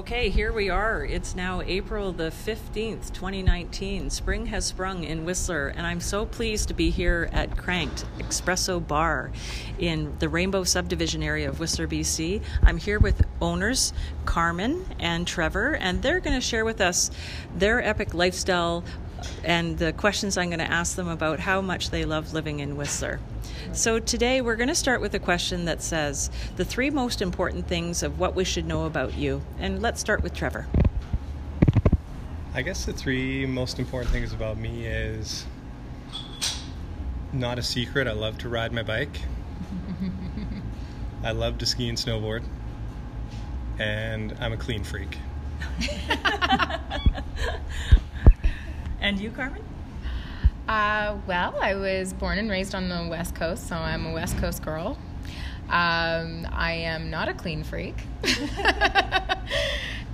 Okay, here we are. It's now April the 15th, 2019. Spring has sprung in Whistler, and I'm so pleased to be here at Cranked Espresso Bar in the Rainbow Subdivision area of Whistler, BC. I'm here with owners Carmen and Trevor, and they're going to share with us their epic lifestyle and the questions I'm going to ask them about how much they love living in Whistler. So today we're going to start with a question that says the three most important things of what we should know about you. And let's start with Trevor. I guess the three most important things about me is not a secret. I love to ride my bike. I love to ski and snowboard. And I'm a clean freak. and you, Carmen? Uh, well, I was born and raised on the West Coast, so I'm a West Coast girl. Um, I am not a clean freak.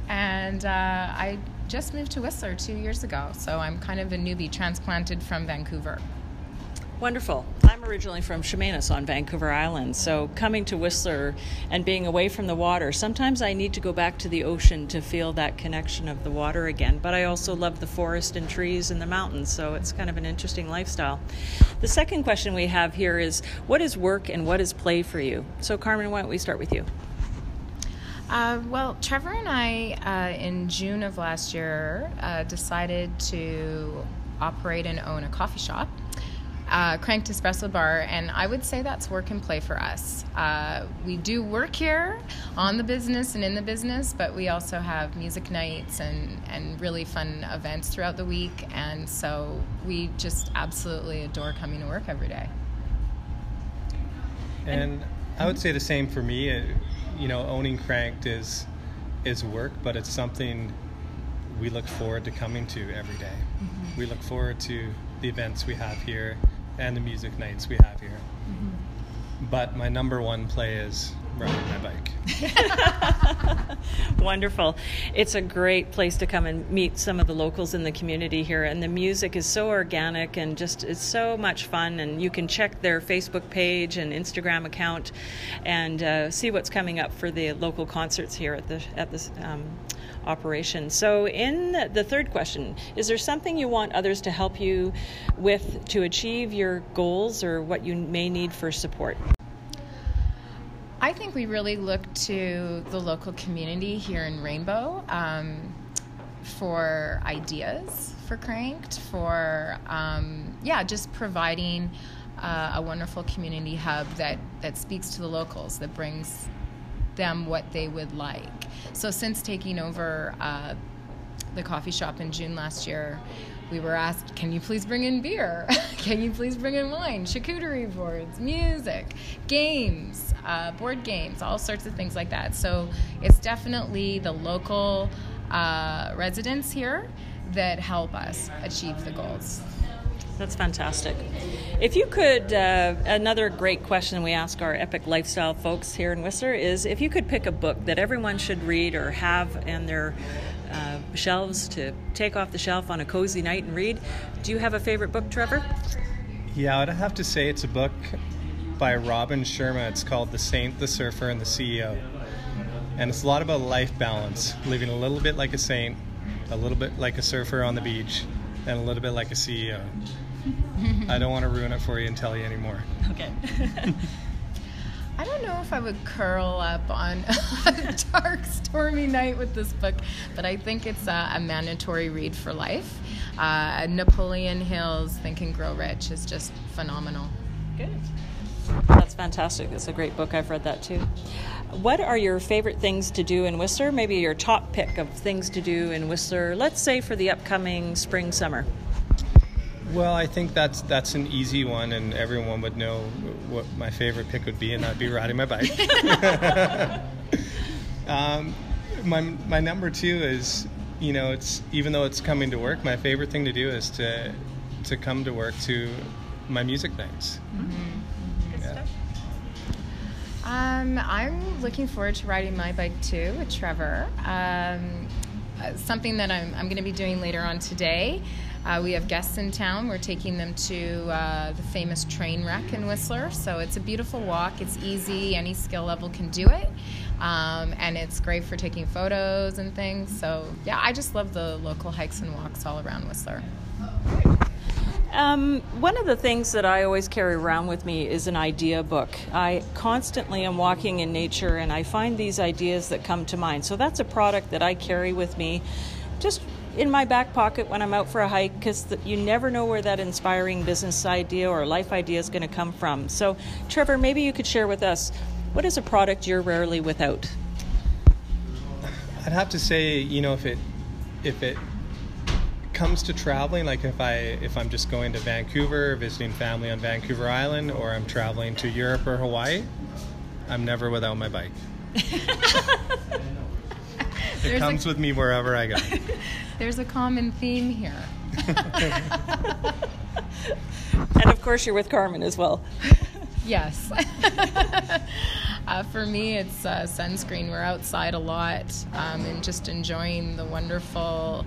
and uh, I just moved to Whistler two years ago, so I'm kind of a newbie transplanted from Vancouver. Wonderful. I'm originally from Chemainus on Vancouver Island, so coming to Whistler and being away from the water, sometimes I need to go back to the ocean to feel that connection of the water again. But I also love the forest and trees and the mountains, so it's kind of an interesting lifestyle. The second question we have here is what is work and what is play for you? So, Carmen, why don't we start with you? Uh, well, Trevor and I, uh, in June of last year, uh, decided to operate and own a coffee shop uh, Cranked Espresso Bar, and I would say that's work and play for us. Uh, we do work here on the business and in the business, but we also have music nights and, and really fun events throughout the week, and so we just absolutely adore coming to work every day. And I would say the same for me. Uh, you know, owning Cranked is is work, but it's something we look forward to coming to every day. Mm-hmm. We look forward to the events we have here and the music nights we have here. Mm-hmm. But my number one play is riding my bike. Wonderful. It's a great place to come and meet some of the locals in the community here. And the music is so organic and just it's so much fun. And you can check their Facebook page and Instagram account and uh, see what's coming up for the local concerts here at the at this um, operation. So, in the third question, is there something you want others to help you with to achieve your goals or what you may need for support? I think we really look to the local community here in Rainbow um, for ideas for Cranked, for um, yeah, just providing uh, a wonderful community hub that that speaks to the locals, that brings them what they would like. So since taking over uh, the coffee shop in June last year, we were asked, can you please bring in beer? can you please bring in wine, charcuterie boards, music, games, uh, board games, all sorts of things like that. So it's definitely the local uh, residents here that help us achieve the goals. That's fantastic. If you could, uh, another great question we ask our epic lifestyle folks here in Whistler is if you could pick a book that everyone should read or have in their shelves to take off the shelf on a cozy night and read. Do you have a favorite book, Trevor? Yeah, I'd have to say it's a book by Robin Sharma. It's called The Saint, the Surfer, and the CEO. And it's a lot about life balance, living a little bit like a saint, a little bit like a surfer on the beach, and a little bit like a CEO. I don't want to ruin it for you and tell you anymore. Okay. I don't know if I would curl up on a dark, stormy night with this book, but I think it's a, a mandatory read for life. Uh, Napoleon Hill's Think and Grow Rich is just phenomenal. Good. That's fantastic. That's a great book. I've read that too. What are your favorite things to do in Whistler? Maybe your top pick of things to do in Whistler, let's say for the upcoming spring summer. Well, I think that's that's an easy one, and everyone would know what my favorite pick would be, and that'd be riding my bike. um, my my number two is, you know, it's even though it's coming to work, my favorite thing to do is to to come to work to my music nights. Mm-hmm. Yeah. Um, I'm looking forward to riding my bike too with Trevor. Um, uh, something that I'm, I'm going to be doing later on today Uh, we have guests in town. We're taking them to uh, the famous train wreck in Whistler. So it's a beautiful walk. It's easy. Any skill level can do it. Um, and it's great for taking photos and things. So, yeah, I just love the local hikes and walks all around Whistler. Um, one of the things that I always carry around with me is an idea book. I constantly am walking in nature and I find these ideas that come to mind. So that's a product that I carry with me just in my back pocket when I'm out for a hike because you never know where that inspiring business idea or life idea is going to come from. So, Trevor, maybe you could share with us what is a product you're rarely without? I'd have to say, you know, if it if it comes to traveling, like if I if I'm just going to Vancouver, visiting family on Vancouver Island, or I'm traveling to Europe or Hawaii, I'm never without my bike. it comes a, with me wherever I go. There's a common theme here. and of course, you're with Carmen as well. Yes. uh, for me, it's uh, sunscreen. We're outside a lot um, and just enjoying the wonderful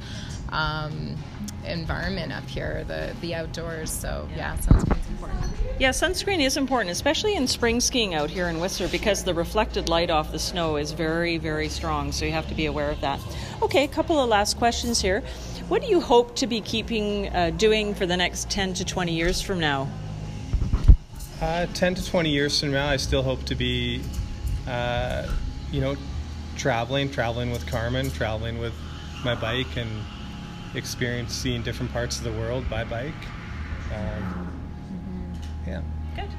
um, environment up here, the the outdoors. So yeah, sunscreen's important. Yeah, sunscreen is important, especially in spring skiing out here in Whistler, because the reflected light off the snow is very, very strong. So you have to be aware of that. Okay, a couple of last questions here. What do you hope to be keeping uh, doing for the next ten to twenty years from now? Uh, ten to twenty years from now, I still hope to be, uh, you know, traveling, traveling with Carmen, traveling with my bike, and experience seeing different parts of the world by bike. Um. Yeah. Good.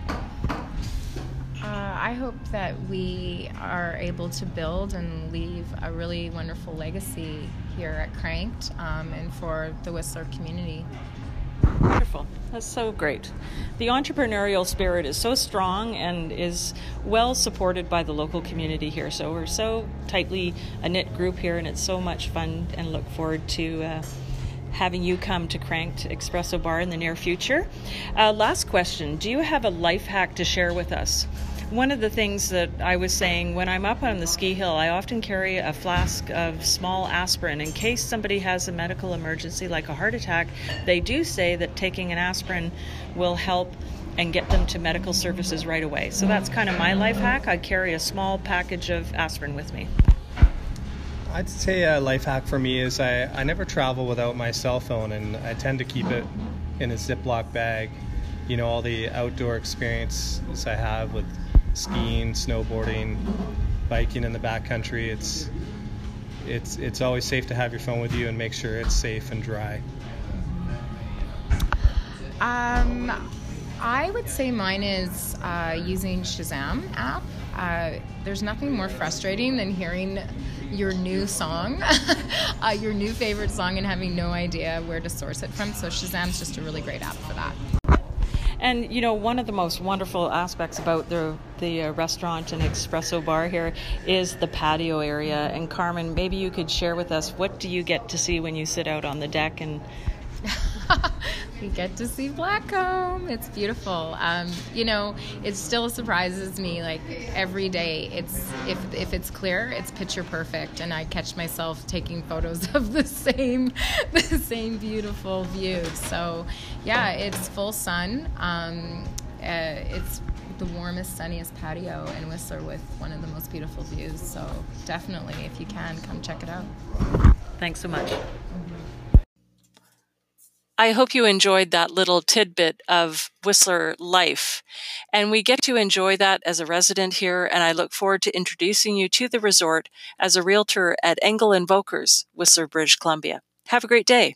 Uh, I hope that we are able to build and leave a really wonderful legacy here at Cranked um, and for the Whistler community. Wonderful. That's so great. The entrepreneurial spirit is so strong and is well supported by the local community here. So we're so tightly a knit group here, and it's so much fun. And look forward to uh, having you come to Cranked Espresso Bar in the near future. Uh, last question: Do you have a life hack to share with us? one of the things that I was saying when I'm up on the ski hill, I often carry a flask of small aspirin in case somebody has a medical emergency like a heart attack. They do say that taking an aspirin will help and get them to medical services right away. So that's kind of my life hack. I carry a small package of aspirin with me. I'd say a life hack for me is I, I never travel without my cell phone and I tend to keep it in a Ziploc bag. You know, all the outdoor experiences I have with skiing, snowboarding, biking in the backcountry. It's it's it's always safe to have your phone with you and make sure it's safe and dry. Um, I would say mine is uh, using Shazam app. Uh, there's nothing more frustrating than hearing your new song, uh, your new favorite song, and having no idea where to source it from. So Shazam's just a really great app for that. And you know, one of the most wonderful aspects about the the uh, restaurant and espresso bar here is the patio area. And Carmen, maybe you could share with us what do you get to see when you sit out on the deck and we get to see Blackcomb. It's beautiful. Um, you know, it still surprises me. Like every day, it's if if it's clear, it's picture perfect, and I catch myself taking photos of the same the same beautiful view. So, yeah, it's full sun. Um, uh, it's the warmest, sunniest patio in Whistler with one of the most beautiful views. So definitely, if you can, come check it out. Thanks so much. I hope you enjoyed that little tidbit of Whistler life. And we get to enjoy that as a resident here, and I look forward to introducing you to the resort as a realtor at Engel & Völkers, Whistler, British Columbia. Have a great day.